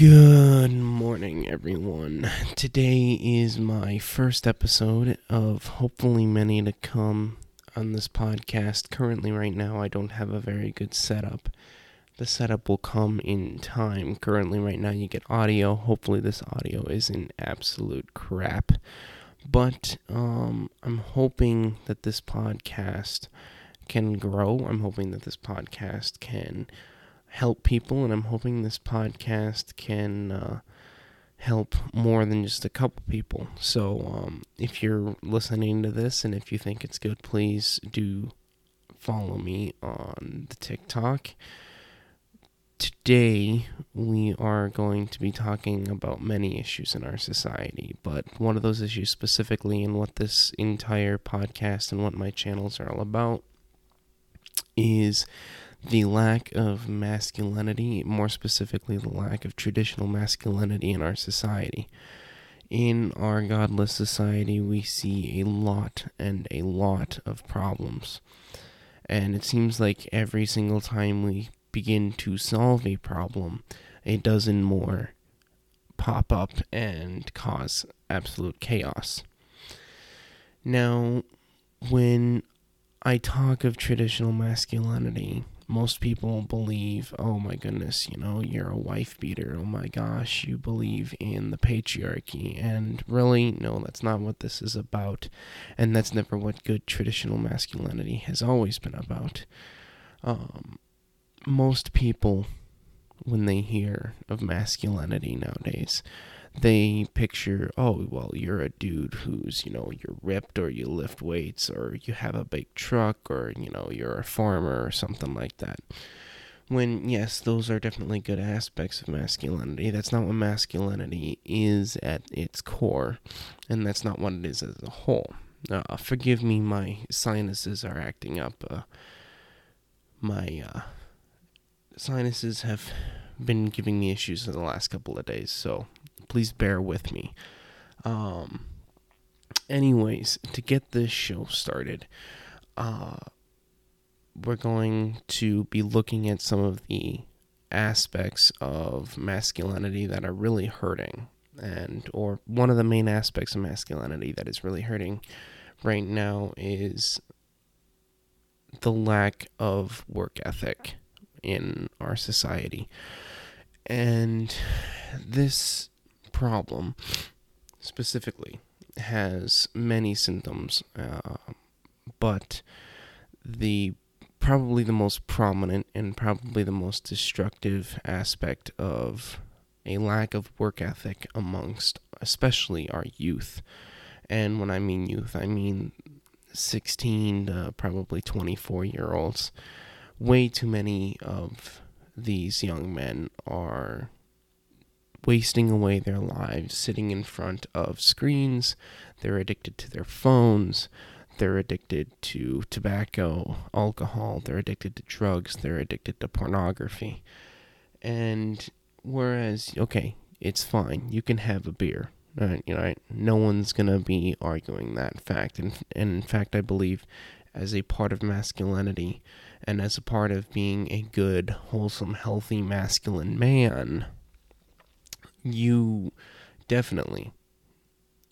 Good morning, everyone. Today is my first episode of hopefully many to come on this podcast. Currently, right now, I don't have a very good setup. The setup will come in time. Currently, right now, you get audio. Hopefully, this audio isn't absolute crap. But um, I'm hoping that this podcast can grow. I'm hoping that this podcast can help people, and I'm hoping this podcast can uh, help more than just a couple people. So, um, if you're listening to this and if you think it's good, please do follow me on the TikTok. Today, we are going to be talking about many issues in our society, but one of those issues specifically, and what this entire podcast and what my channels are all about, is the lack of masculinity, more specifically, the lack of traditional masculinity in our society. In our godless society, we see a lot and a lot of problems. And it seems like every single time we begin to solve a problem, a dozen more pop up and cause absolute chaos. Now, when I talk of traditional masculinity, most people believe, oh my goodness, you know, you're a wife beater. Oh my gosh, you believe in the patriarchy. And really, no, that's not what this is about. And that's never what good traditional masculinity has always been about. Um, most people, when they hear of masculinity nowadays, they picture, oh, well, you're a dude who's, you know, you're ripped or you lift weights or you have a big truck or, you know, you're a farmer or something like that. When, yes, those are definitely good aspects of masculinity. That's not what masculinity is at its core, and that's not what it is as a whole. Uh, forgive me, my sinuses are acting up. Uh, my uh, sinuses have been giving me issues in the last couple of days, so please bear with me. Um, anyways, to get this show started, uh, we're going to be looking at some of the aspects of masculinity that are really hurting and or one of the main aspects of masculinity that is really hurting right now is the lack of work ethic in our society and this problem specifically has many symptoms, uh, but the probably the most prominent and probably the most destructive aspect of a lack of work ethic amongst especially our youth. And when I mean youth, I mean 16 to probably 24 year olds. Way too many of these young men are wasting away their lives sitting in front of screens. They're addicted to their phones. They're addicted to tobacco, alcohol. They're addicted to drugs. They're addicted to pornography. And whereas, okay, it's fine. You can have a beer. You know, no one's gonna be arguing that fact, and, and in fact, I believe, as a part of masculinity, and as a part of being a good, wholesome, healthy, masculine man, you definitely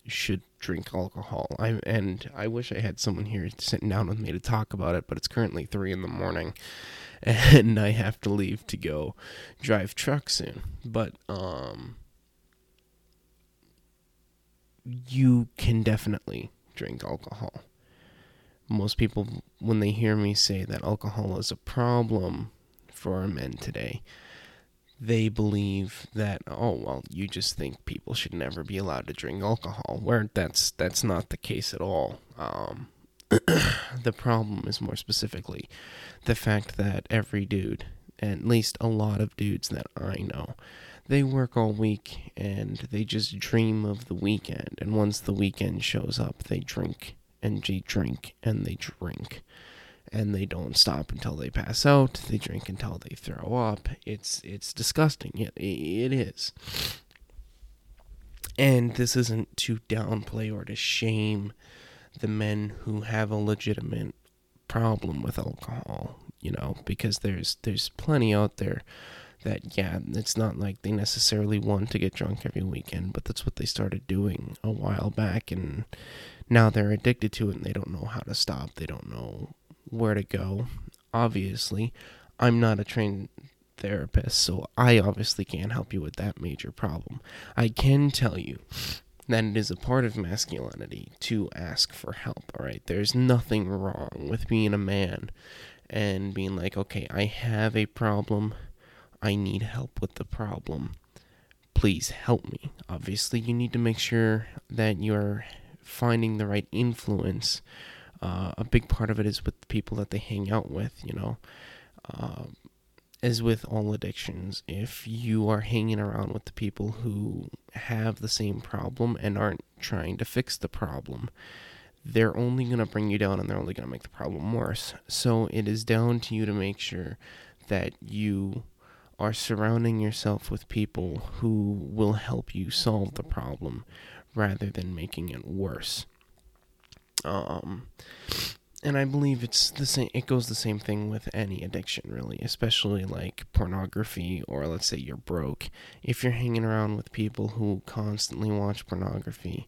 should drink alcohol. I and I wish I had someone here sitting down with me to talk about it, but it's currently three in the morning, and I have to leave to go drive truck soon. But um, you can definitely drink alcohol. Most people, when they hear me say that alcohol is a problem for men today, they believe that oh well you just think people should never be allowed to drink alcohol where that's that's not the case at all. Um, the problem is more specifically the fact that every dude at least a lot of dudes that i know they work all week and they just dream of the weekend. And once the weekend shows up they drink and they drink and they drink and they don't stop until they pass out. They drink until they throw up. It's it's disgusting. It, it is. And this isn't to downplay or to shame the men who have a legitimate problem with alcohol, you know, because there's there's plenty out there that yeah, it's not like they necessarily want to get drunk every weekend, but that's what they started doing a while back and now they're addicted to it and they don't know how to stop. They don't know where to go. Obviously, I'm not a trained therapist, so I obviously can't help you with that major problem. I can tell you that it is a part of masculinity to ask for help, alright? There's nothing wrong with being a man and being like, okay, I have a problem. I need help with the problem. Please help me. Obviously, you need to make sure that you're finding the right influence. Uh, a big part of it is with the people that they hang out with, you know. As with all addictions, if you are hanging around with the people who have the same problem and aren't trying to fix the problem, they're only going to bring you down and they're only going to make the problem worse. So it is down to you to make sure that you are surrounding yourself with people who will help you solve the problem rather than making it worse. Um, and I believe it's the same. It goes the same thing with any addiction, really, especially like pornography or let's say you're broke. If you're hanging around with people who constantly watch pornography,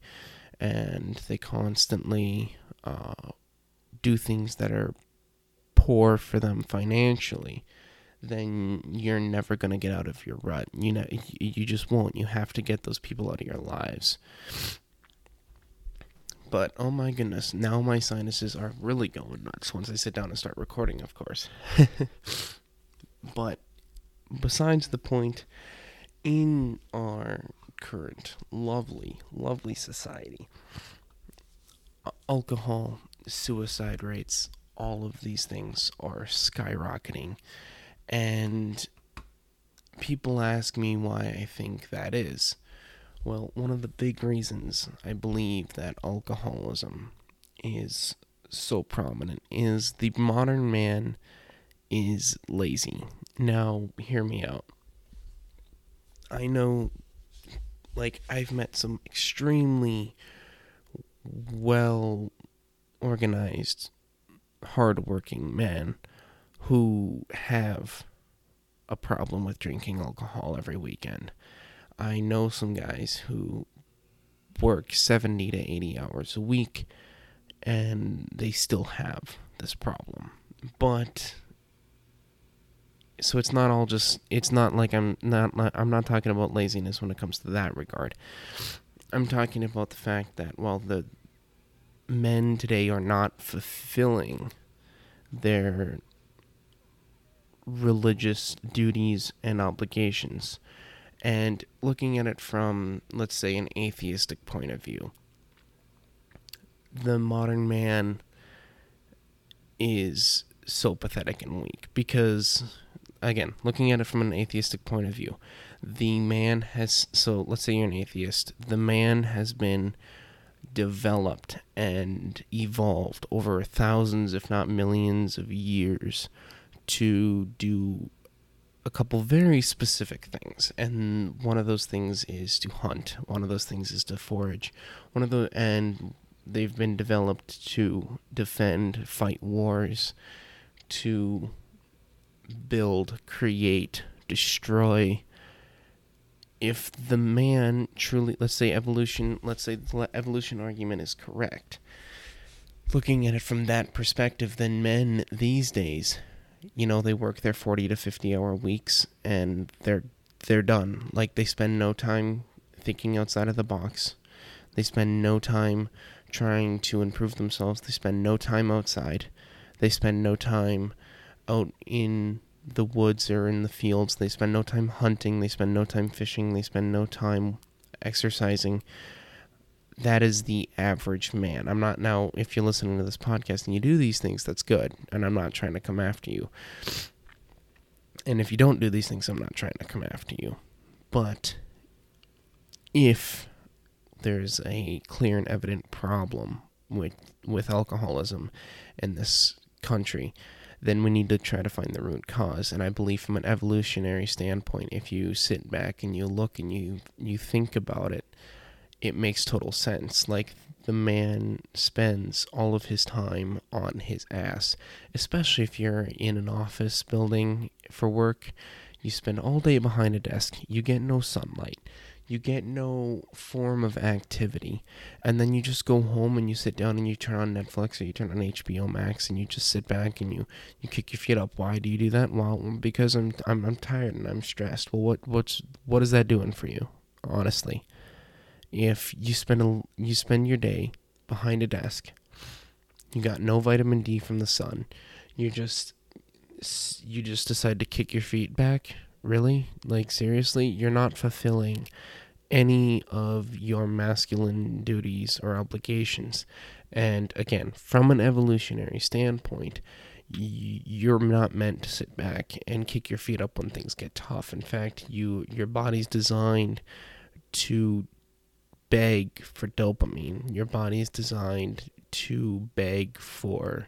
and they constantly uh, do things that are poor for them financially, then you're never going to get out of your rut. You know, you just won't. You have to get those people out of your lives. But oh my goodness, now my sinuses are really going nuts once I sit down and start recording, of course. but besides the point, in our current lovely, lovely society, alcohol, suicide rates, all of these things are skyrocketing. And people ask me why I think that is. Well, one of the big reasons I believe that alcoholism is so prominent is the modern man is lazy. Now, hear me out. I know, like, I've met some extremely well organized, hardworking men who have a problem with drinking alcohol every weekend. I know some guys who work 70 to 80 hours a week and they still have this problem. But so it's not all just it's not like I'm not, I'm not talking about laziness when it comes to that regard. I'm talking about the fact that while the men today are not fulfilling their religious duties and obligations. And looking at it from, let's say, an atheistic point of view, the modern man is so pathetic and weak because, again, looking at it from an atheistic point of view, the man has, so let's say you're an atheist, the man has been developed and evolved over thousands, if not millions, of years to do a couple very specific things and one of those things is to hunt one of those things is to forage one of the and they've been developed to defend fight wars to build create destroy. If the man truly let's say evolution let's say the evolution argument is correct looking at it from that perspective then men these days you know they work their 40 to 50 hour weeks and they're they're done. Like they spend no time thinking outside of the box. They spend no time trying to improve themselves. They spend no time outside. They spend no time out in the woods or in the fields. They spend no time hunting. They spend no time fishing. They spend no time exercising that is the average man. I'm not now, if you're listening to this podcast and you do these things, that's good. And I'm not trying to come after you. And if you don't do these things, I'm not trying to come after you. But if there's a clear and evident problem with with alcoholism in this country, then we need to try to find the root cause. And I believe from an evolutionary standpoint, if you sit back and you look and you you think about it, it makes total sense. Like the man spends all of his time on his ass, especially if you're in an office building for work. You spend all day behind a desk. You get no sunlight. You get no form of activity. And then you just go home and you sit down and you turn on Netflix or you turn on HBO Max and you just sit back and you, you kick your feet up. Why do you do that? Well, because I'm I'm I'm tired and I'm stressed. Well, what what's what is that doing for you? Honestly. If you spend a, you spend your day behind a desk, you got no vitamin D from the sun. You just you just decide to kick your feet back? Really? Like seriously, you're not fulfilling any of your masculine duties or obligations. And again, from an evolutionary standpoint, you're not meant to sit back and kick your feet up when things get tough. In fact, you your body's designed to beg for dopamine. Your body is designed to beg for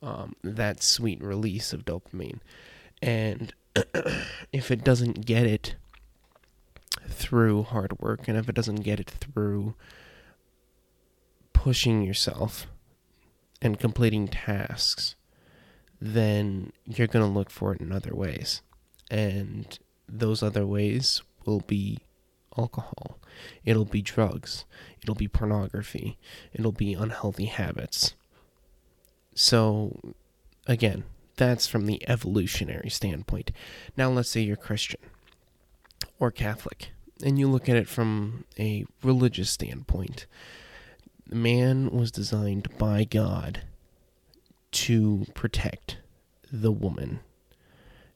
um, that sweet release of dopamine. And if it doesn't get it through hard work, and if it doesn't get it through pushing yourself and completing tasks, then you're going to look for it in other ways. And those other ways will be alcohol, it'll be drugs, it'll be pornography, it'll be unhealthy habits. So, again, that's from the evolutionary standpoint. Now, let's say you're Christian or Catholic, and you look at it from a religious standpoint. Man was designed by God to protect the woman.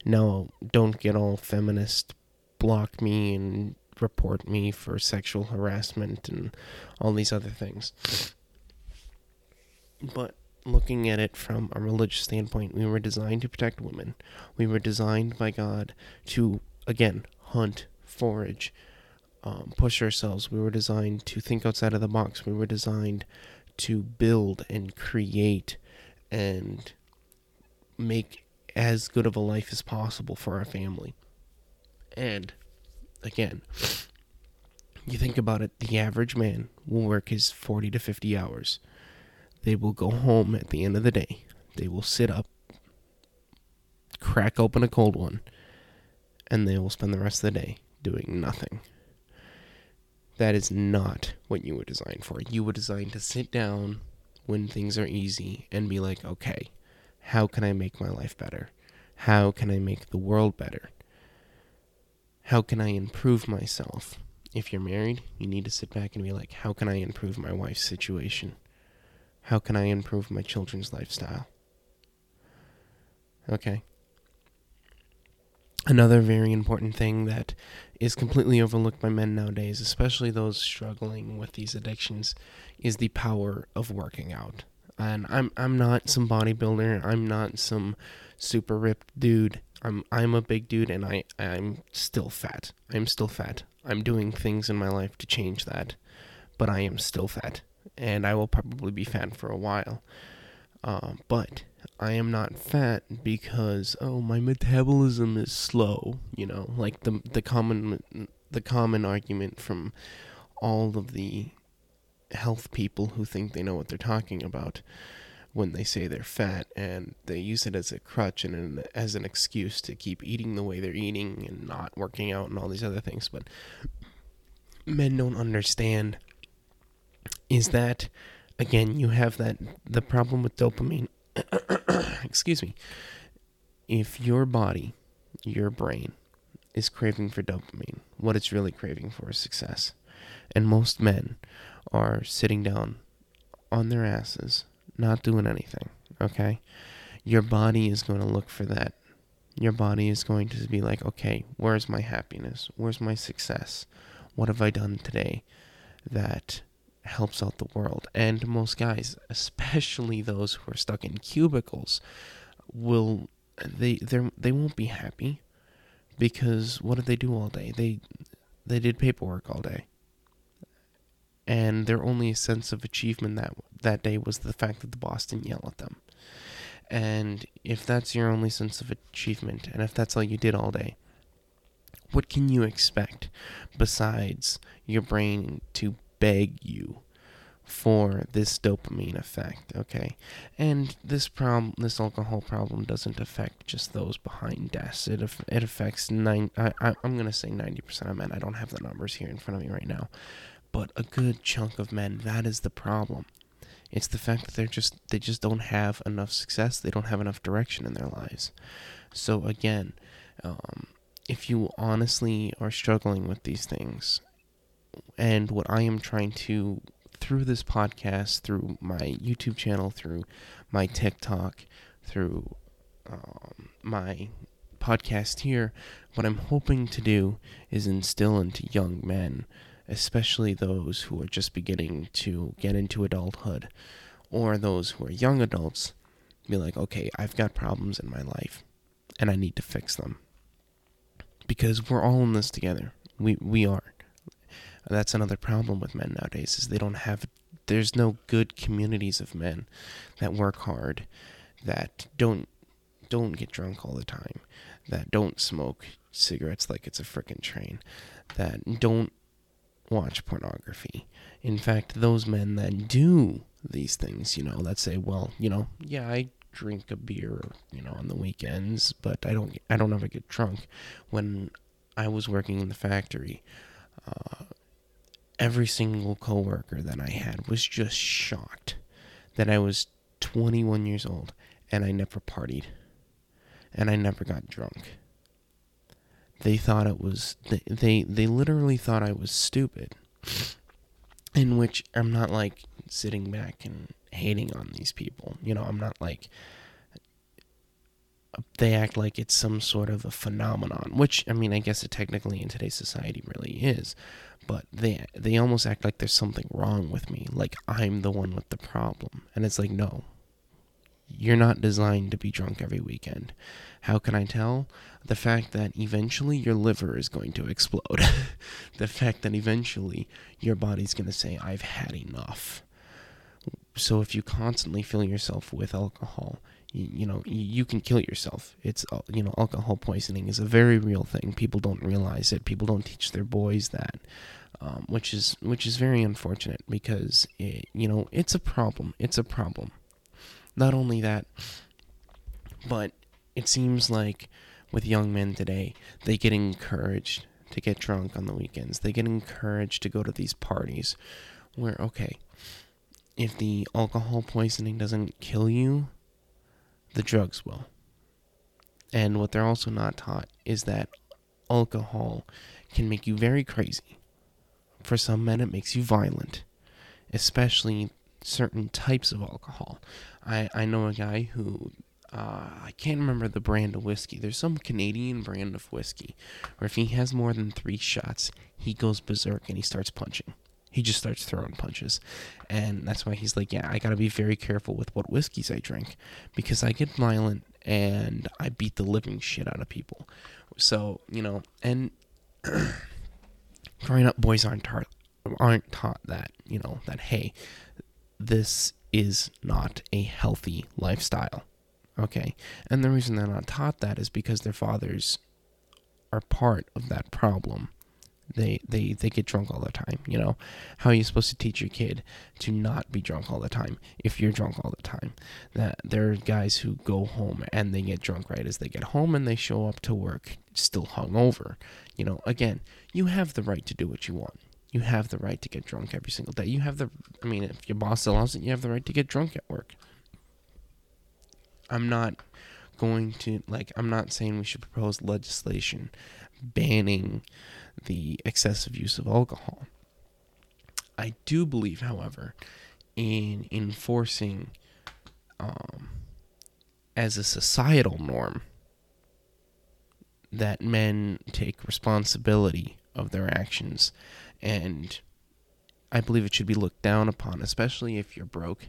Now, don't get all feminist, block me, and report me for sexual harassment and all these other things. But looking at it from a religious standpoint, we were designed to protect women. We were designed by God to, again, hunt, forage, um, push ourselves. We were designed to think outside of the box. We were designed to build and create and make as good of a life as possible for our family. And again, you think about it, the average man will work his 40 to 50 hours. They will go home at the end of the day. They will sit up, crack open a cold one, and they will spend the rest of the day doing nothing. That is not what you were designed for. You were designed to sit down when things are easy and be like, okay, how can I make my life better? How can I make the world better? How can I improve myself? If you're married, you need to sit back and be like, how can I improve my wife's situation? How can I improve my children's lifestyle? Okay. Another very important thing that is completely overlooked by men nowadays, especially those struggling with these addictions, is the power of working out. And I'm I'm not some bodybuilder, I'm not some super ripped dude I'm I'm a big dude and I I'm still fat. I'm still fat. I'm doing things in my life to change that, but I am still fat, and I will probably be fat for a while. Uh, but I am not fat because oh my metabolism is slow. You know, like the the common the common argument from all of the health people who think they know what they're talking about when they say they're fat and they use it as a crutch and an, as an excuse to keep eating the way they're eating and not working out and all these other things. But men don't understand is that again you have that the problem with dopamine. Excuse me. If your body your brain is craving for dopamine what it's really craving for is success. And most men are sitting down on their asses not doing anything, okay? Your body is going to look for that. Your body is going to be like, okay, where's my happiness? Where's my success? What have I done today that helps out the world? And most guys, especially those who are stuck in cubicles, will they they they won't be happy because what did they do all day? They they did paperwork all day and their only sense of achievement that that day was the fact that the boss didn't yell at them. And if that's your only sense of achievement, and if that's all you did all day, what can you expect besides your brain to beg you for this dopamine effect, okay? And this problem, this alcohol problem doesn't affect just those behind desks. It, it affects nine, I, I, I'm going to say 90% of men. I don't have the numbers here in front of me right now. But a good chunk of men, that is the problem. It's the fact that they're just, they just don't have enough success. They don't have enough direction in their lives. So again, um, if you honestly are struggling with these things, and what I am trying to through this podcast, through my YouTube channel, through my TikTok, through um, my podcast here, what I'm hoping to do is instill into young men, especially those who are just beginning to get into adulthood, or those who are young adults, be like, okay, I've got problems in my life, and I need to fix them. Because we're all in this together. We we are. That's another problem with men nowadays is they don't have there's no good communities of men that work hard, that don't don't get drunk all the time, that don't smoke cigarettes like it's a frickin' train, that don't watch pornography. In fact, those men that do these things, you know, that say, well, you know, yeah, I drink a beer, you know, on the weekends, but I don't I don't ever get drunk. When I was working in the factory, uh, every single coworker that I had was just shocked that I was 21 years old and I never partied and I never got drunk. They thought it was they they, literally thought I was stupid. In which I'm not like sitting back and hating on these people. You know, I'm not like they act like it's some sort of a phenomenon, which I mean, I guess it technically in today's society really is but they they almost act like there's something wrong with me, like I'm the one with the problem. And it's like, no. You're not designed to be drunk every weekend. How can I tell? The fact that eventually your liver is going to explode. the fact that eventually your body's going to say, I've had enough. So if you constantly fill yourself with alcohol, you, you know you can kill yourself it's uh, you know alcohol poisoning is a very real thing people don't realize it people don't teach their boys that um, which is which is very unfortunate because it, you know it's a problem it's a problem not only that but it seems like with young men today they get encouraged to get drunk on the weekends they get encouraged to go to these parties where okay if the alcohol poisoning doesn't kill you the drugs will. And what they're also not taught is that alcohol can make you very crazy. For some men, it makes you violent, especially certain types of alcohol. I, I know a guy who, uh, I can't remember the brand of whiskey. There's some Canadian brand of whiskey where if he has more than three shots, he goes berserk and he starts punching he just starts throwing punches. And that's why he's like, yeah, I got to be very careful with what whiskeys I drink because I get violent and I beat the living shit out of people. So, you know, and growing up, boys aren't taught, aren't taught that, you know, that, hey, this is not a healthy lifestyle. Okay. And the reason they're not taught that is because their fathers are part of that problem. They they they get drunk all the time you know? How are you supposed to teach your kid to not be drunk all the time if you're drunk all the time? That there are guys who go home and they get drunk right as they get home and they show up to work still hungover you know? Again you have the right to do what you want you have the right to get drunk every single day you have the i mean if your boss allows it you have the right to get drunk at work i'm not going to like i'm not saying we should propose legislation banning the excessive use of alcohol. I do believe, however, in enforcing um, as a societal norm that men take responsibility of their actions and I believe it should be looked down upon, especially if you're broke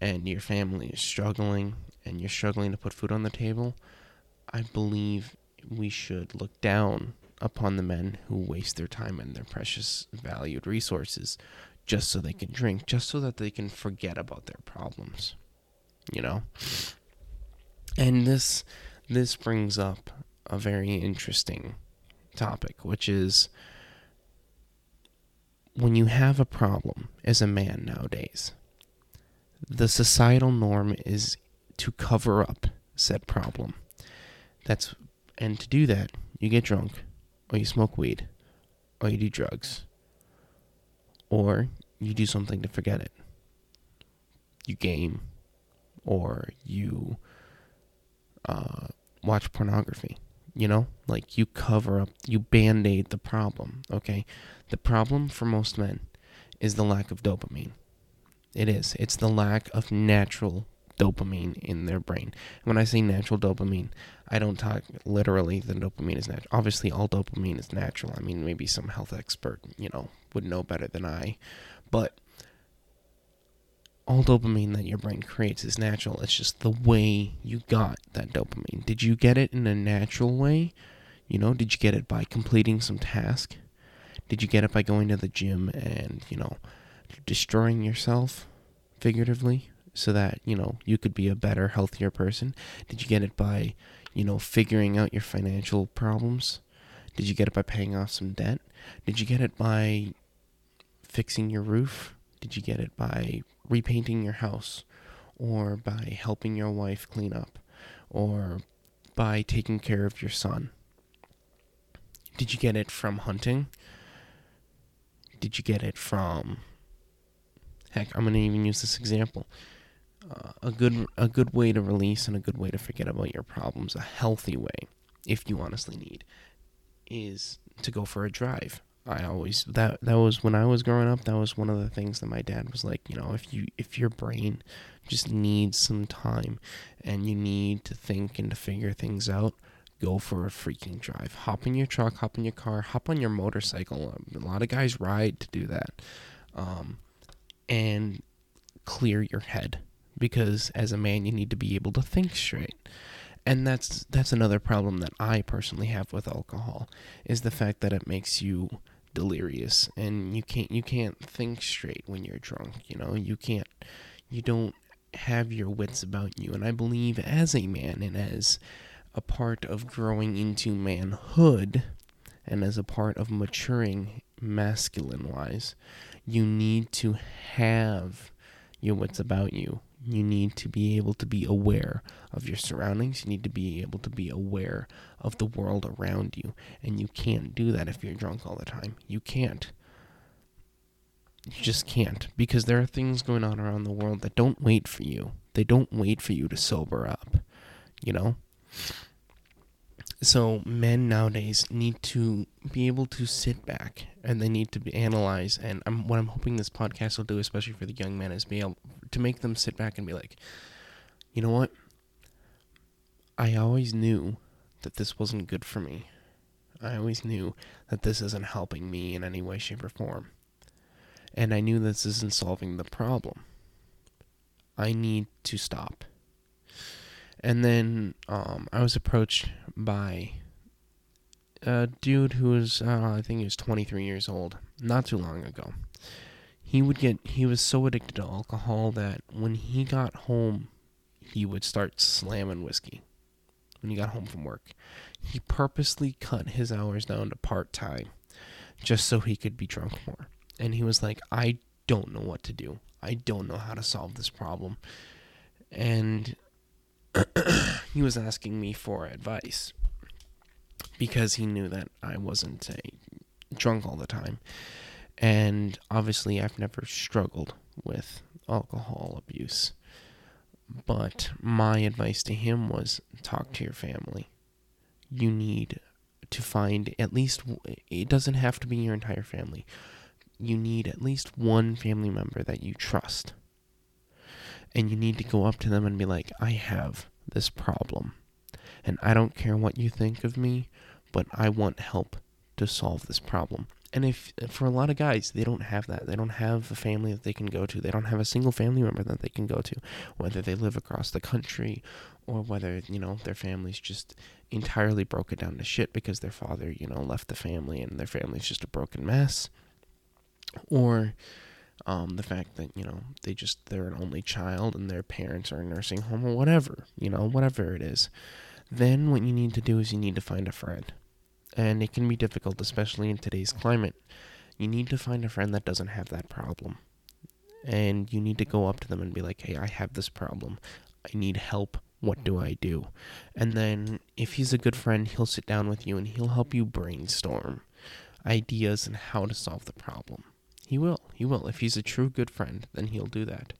and your family is struggling and you're struggling to put food on the table. I believe we should look down upon the men who waste their time and their precious valued resources just so they can drink, just so that they can forget about their problems. You know? And this this brings up a very interesting topic, which is when you have a problem as a man nowadays, the societal norm is to cover up said problem. That's and to do that, you get drunk, or you smoke weed, or you do drugs, or you do something to forget it. You game, or you uh, watch pornography. You know, like you cover up, you band aid the problem. Okay, the problem for most men is the lack of dopamine. It is. It's the lack of natural dopamine in their brain. When I say natural dopamine, I don't talk literally the dopamine is natural. Obviously, all dopamine is natural. I mean, maybe some health expert, you know, would know better than I. But all dopamine that your brain creates is natural. It's just the way you got that dopamine. Did you get it in a natural way? You know, did you get it by completing some task? Did you get it by going to the gym and, you know, destroying yourself figuratively so that, you know, you could be a better, healthier person? Did you get it by, you know, figuring out your financial problems? Did you get it by paying off some debt? Did you get it by fixing your roof? Did you get it by repainting your house or by helping your wife clean up or by taking care of your son? Did you get it from hunting? Did you get it from heck, I'm going to even use this example. Uh, a good a good way to release and a good way to forget about your problems, a healthy way, if you honestly need, is to go for a drive. I always that that was when I was growing up. That was one of the things that my dad was like. You know, if you if your brain just needs some time, and you need to think and to figure things out, go for a freaking drive. Hop in your truck, hop in your car, hop on your motorcycle. A lot of guys ride to do that, um, and clear your head because as a man you need to be able to think straight and that's that's another problem that I personally have with alcohol is the fact that it makes you delirious and you can't you can't think straight when you're drunk you know? You can't you don't have your wits about you. And i believe as a man and as a part of growing into manhood and as a part of maturing masculine wise you need to have your wits about you you need to be able to be aware of your surroundings. You need to be able to be aware of the world around you. And you can't do that if you're drunk all the time. You can't. You just can't. Because there are things going on around the world that don't wait for you. They don't wait for you to sober up. You know? So men nowadays need to be able to sit back and they need to be analyze. And I'm, what I'm hoping this podcast will do, especially for the young men, is be able to make them sit back and be like, you know what? I always knew that this wasn't good for me. I always knew that this isn't helping me in any way, shape, or form. And I knew this isn't solving the problem. I need to stop. And then um, I was approached by a dude who was, uh, I think he was 23 years old, not too long ago. He would get, he was so addicted to alcohol that when he got home, he would start slamming whiskey when he got home from work. He purposely cut his hours down to part time just so he could be drunk more. And he was like, I don't know what to do. I don't know how to solve this problem. And he was asking me for advice because he knew that I wasn't a drunk all the time. And obviously, I've never struggled with alcohol abuse. But my advice to him was talk to your family. You need to find at least, it doesn't have to be your entire family. You need at least one family member that you trust and you need to go up to them and be like, I have this problem. And I don't care what you think of me, but I want help to solve this problem. And if for a lot of guys, they don't have that. They don't have a family that they can go to. They don't have a single family member that they can go to, whether they live across the country or whether, you know, their family's just entirely broken down to shit because their father, you know, left the family and their family's just a broken mess. Or um, the fact that you know they just they're an only child and their parents are in nursing home or whatever you know whatever it is then what you need to do is you need to find a friend and it can be difficult especially in today's climate You need to find a friend that doesn't have that problem. And you need to go up to them and be like, hey, I have this problem. I need help. What do I do? And then, if he's a good friend, he'll sit down with you and he'll help you brainstorm ideas and how to solve the problem. He will. He will. If he's a true good friend, then he'll do that.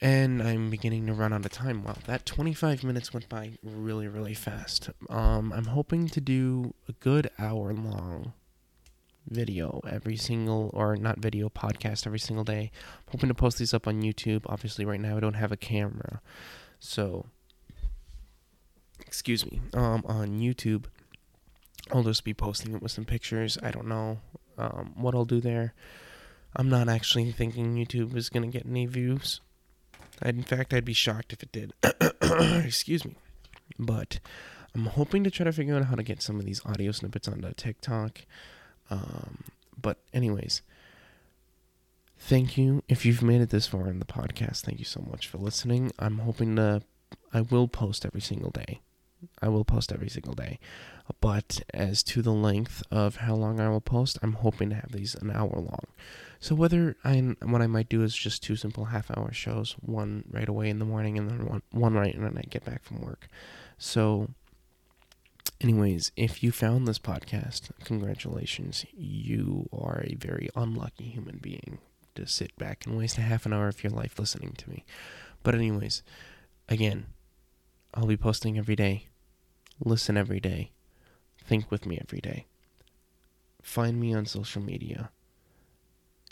And I'm beginning to run out of time. Wow, that 25 minutes went by really, really fast. Um, I'm hoping to do a good hour long video every single, or not video, podcast every single day. I'm hoping to post these up on YouTube. Obviously, right now I don't have a camera. So, excuse me, um, on YouTube, I'll just be posting it with some pictures. I don't know um, what I'll do there. I'm not actually thinking YouTube is going to get any views. I'd, in fact, I'd be shocked if it did. Excuse me. But I'm hoping to try to figure out how to get some of these audio snippets onto TikTok. Um, but, anyways, thank you. If you've made it this far in the podcast, thank you so much for listening. I'm hoping to, I will post every single day. I will post every single day. But as to the length of how long I will post, I'm hoping to have these an hour long. So whether I what I might do is just two simple half hour shows, one right away in the morning and then one one right when I get back from work. So anyways, if you found this podcast, congratulations. You are a very unlucky human being to sit back and waste a half an hour of your life listening to me. But anyways, again, I'll be posting every day. Listen every day. Think with me every day. Find me on social media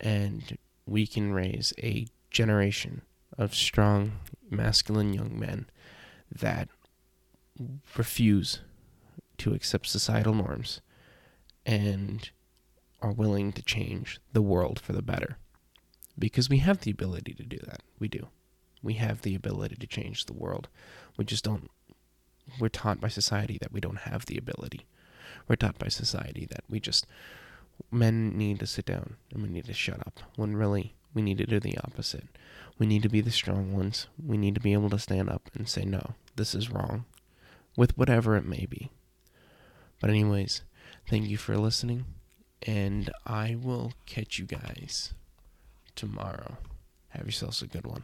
and we can raise a generation of strong, masculine young men that refuse to accept societal norms and are willing to change the world for the better. Because we have the ability to do that. We do. We have the ability to change the world. We just don't. We're taught by society that we don't have the ability. We're taught by society that we just men need to sit down and we need to shut up when really we need to do the opposite. We need to be the strong ones. We need to be able to stand up and say, no, this is wrong, with whatever it may be. But, anyways, thank you for listening, and I will catch you guys tomorrow. Have yourselves a good one.